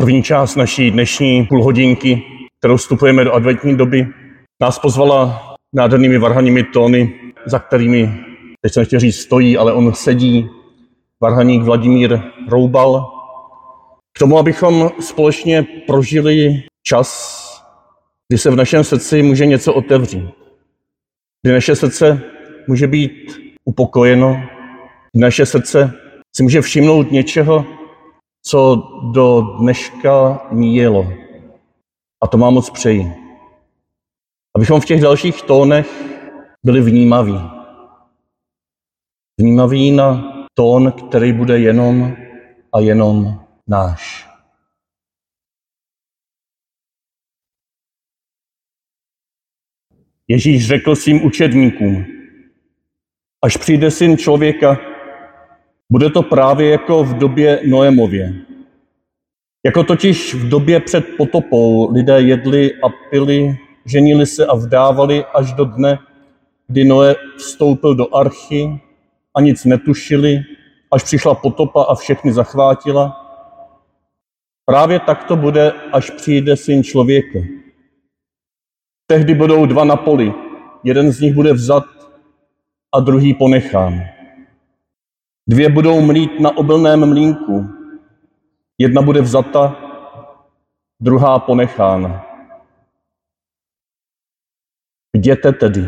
První část naší dnešní půlhodinky, kterou vstupujeme do adventní doby, nás pozvala nádhernými varhanými tóny, za kterými, teď jsem chtěl říct stojí, ale on sedí, varhaník Vladimír Roubal, k tomu, abychom společně prožili čas, kdy se v našem srdci může něco otevřít, kdy naše srdce může být upokojeno, kdy naše srdce si může všimnout něčeho, co do dneška míjelo. A to mám moc přeji. Abychom v těch dalších tónech byli vnímaví. Vnímaví na tón, který bude jenom a jenom náš. Ježíš řekl svým učedníkům, až přijde syn člověka, bude to právě jako v době Noémově. Jako totiž v době před potopou lidé jedli a pili, ženili se a vdávali až do dne, kdy Noé vstoupil do archy a nic netušili, až přišla potopa a všechny zachvátila. Právě tak to bude, až přijde syn člověka. Tehdy budou dva na poli, jeden z nich bude vzat a druhý ponechán. Dvě budou mlít na obilném mlínku, jedna bude vzata, druhá ponechána. Jděte tedy,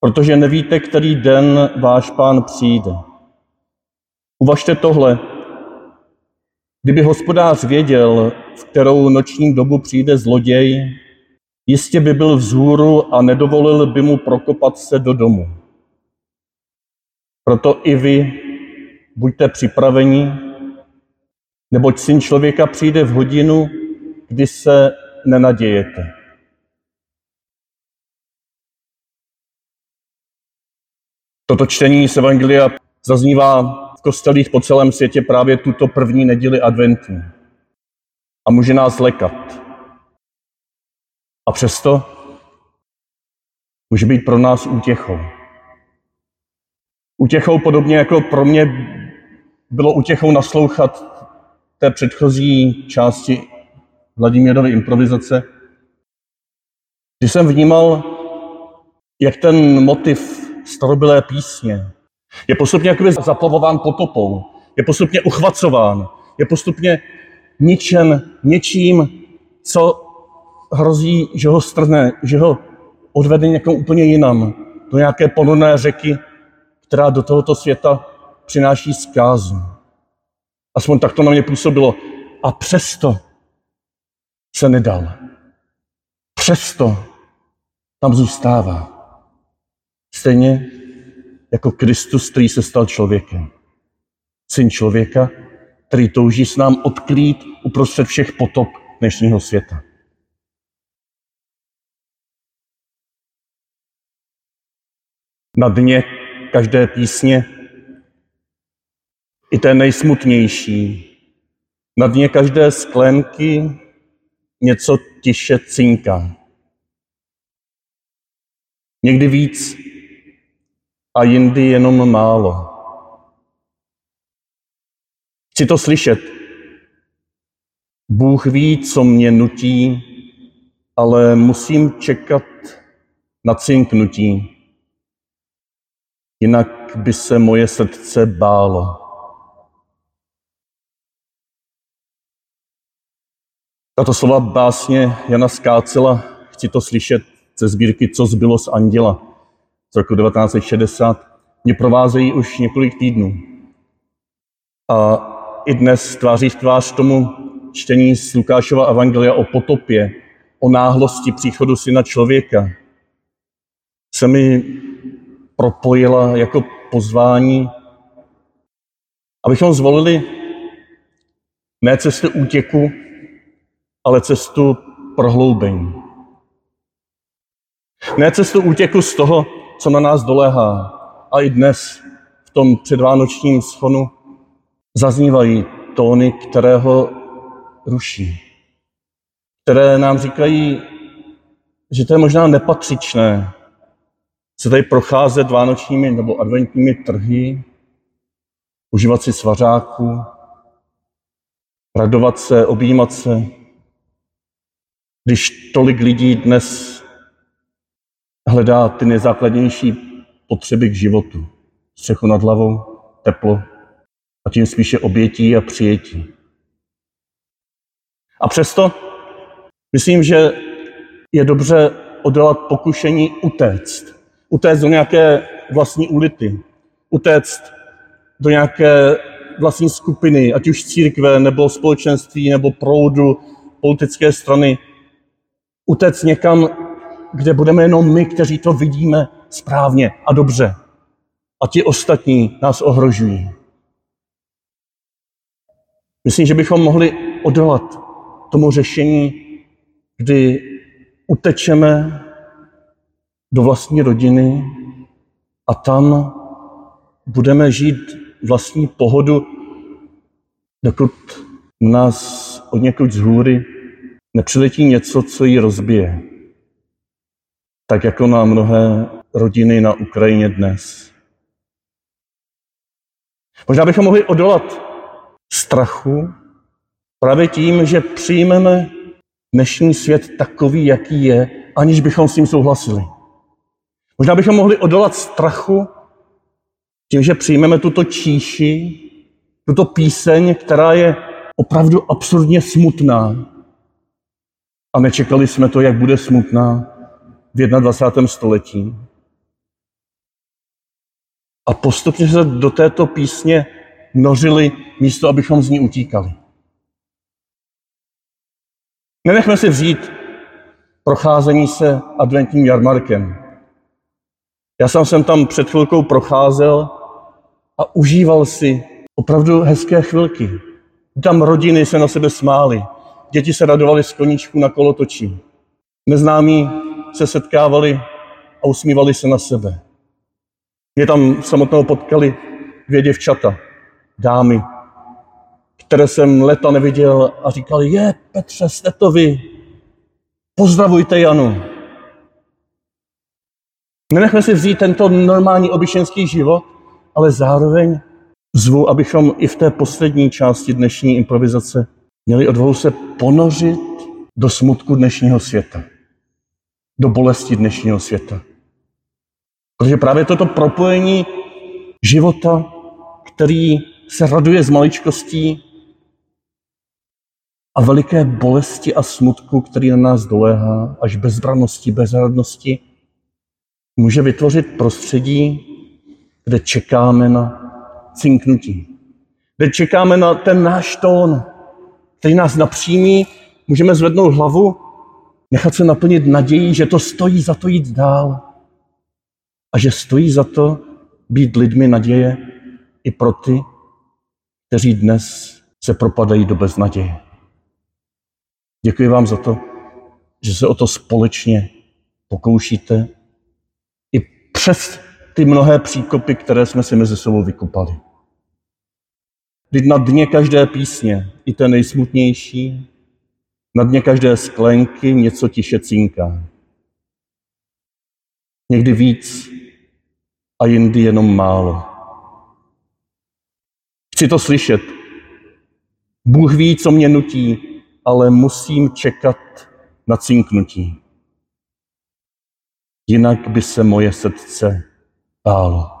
protože nevíte, který den váš pán přijde. Uvažte tohle. Kdyby hospodář věděl, v kterou noční dobu přijde zloděj, jistě by byl vzhůru a nedovolil by mu prokopat se do domu. Proto i vy buďte připraveni, neboť syn člověka přijde v hodinu, kdy se nenadějete. Toto čtení z Evangelia zaznívá v kostelích po celém světě právě tuto první neděli adventní a může nás lekat. A přesto může být pro nás útěchou. Útěchou podobně jako pro mě bylo útěchou naslouchat té předchozí části Vladimírovy improvizace, když jsem vnímal, jak ten motiv starobylé písně je postupně jakoby zaplavován potopou, je postupně uchvacován, je postupně ničen něčím, co hrozí, že ho strhne, že ho odvede někam úplně jinam, do nějaké ponorné řeky, která do tohoto světa přináší zkázu. Aspoň tak to na mě působilo. A přesto se nedal. Přesto tam zůstává. Stejně jako Kristus, který se stal člověkem. Syn člověka, který touží s nám odkrýt uprostřed všech potop dnešního světa. Na dně každé písně, i té nejsmutnější, na dně každé sklenky něco tiše cinká. Někdy víc a jindy jenom málo. Chci to slyšet. Bůh ví, co mě nutí, ale musím čekat na cinknutí. Jinak by se moje srdce bálo. Tato slova básně Jana Skácela, chci to slyšet ze sbírky Co zbylo z anděla z roku 1960, mě provázejí už několik týdnů. A i dnes tváří v tvář tomu čtení z Lukášova evangelia o potopě, o náhlosti příchodu syna člověka, se mi propojila jako pozvání, abychom zvolili ne cestu útěku, ale cestu prohloubení. Ne cestu útěku z toho, co na nás doléhá. A i dnes v tom předvánočním schonu zaznívají tóny, které ho ruší. Které nám říkají, že to je možná nepatřičné se tady procházet vánočními nebo adventními trhy, užívat si svařáku, radovat se, objímat se, když tolik lidí dnes hledá ty nejzákladnější potřeby k životu. Střechu nad hlavou, teplo a tím spíše obětí a přijetí. A přesto myslím, že je dobře odolat pokušení utéct. Utéct do nějaké vlastní ulity. Utéct do nějaké vlastní skupiny, ať už církve, nebo společenství, nebo proudu, politické strany. Utéct někam, kde budeme jenom my, kteří to vidíme správně a dobře. A ti ostatní nás ohrožují. Myslím, že bychom mohli odolat tomu řešení, kdy utečeme do vlastní rodiny a tam budeme žít vlastní pohodu, dokud nás od někud z hůry nepřiletí něco, co ji rozbije. Tak jako na mnohé rodiny na Ukrajině dnes. Možná bychom mohli odolat strachu právě tím, že přijmeme dnešní svět takový, jaký je, aniž bychom s ním souhlasili. Možná bychom mohli odolat strachu tím, že přijmeme tuto číši, tuto píseň, která je opravdu absurdně smutná. A nečekali jsme to, jak bude smutná v 21. století. A postupně se do této písně nořili místo, abychom z ní utíkali. Nenechme si vzít procházení se adventním jarmarkem. Já jsem sem tam před chvilkou procházel a užíval si opravdu hezké chvilky. Tam rodiny se na sebe smály, děti se radovaly z koníčku na kolotočí. Neznámí se setkávali a usmívali se na sebe. Mě tam samotného potkali dvě děvčata, dámy, které jsem leta neviděl a říkali, je, Petře, jste to vy. Pozdravujte Janu. Nenechme si vzít tento normální obyčejný život, ale zároveň zvu, abychom i v té poslední části dnešní improvizace měli odvahu se ponořit do smutku dnešního světa, do bolesti dnešního světa. Protože právě toto propojení života, který se raduje z maličkostí a veliké bolesti a smutku, který na nás doléhá, až bezbranosti, bezradnosti, může vytvořit prostředí, kde čekáme na cinknutí, kde čekáme na ten náš tón, který nás napřímí, můžeme zvednout hlavu, nechat se naplnit nadějí, že to stojí za to jít dál a že stojí za to být lidmi naděje i pro ty, kteří dnes se propadají do beznaděje. Děkuji vám za to, že se o to společně pokoušíte přes ty mnohé příkopy, které jsme si mezi sebou vykupali. Vždyť na dně každé písně, i té nejsmutnější, na dně každé sklenky něco tiše cinká. Někdy víc a jindy jenom málo. Chci to slyšet. Bůh ví, co mě nutí, ale musím čekat na cinknutí. Jinak by se moje srdce bálo.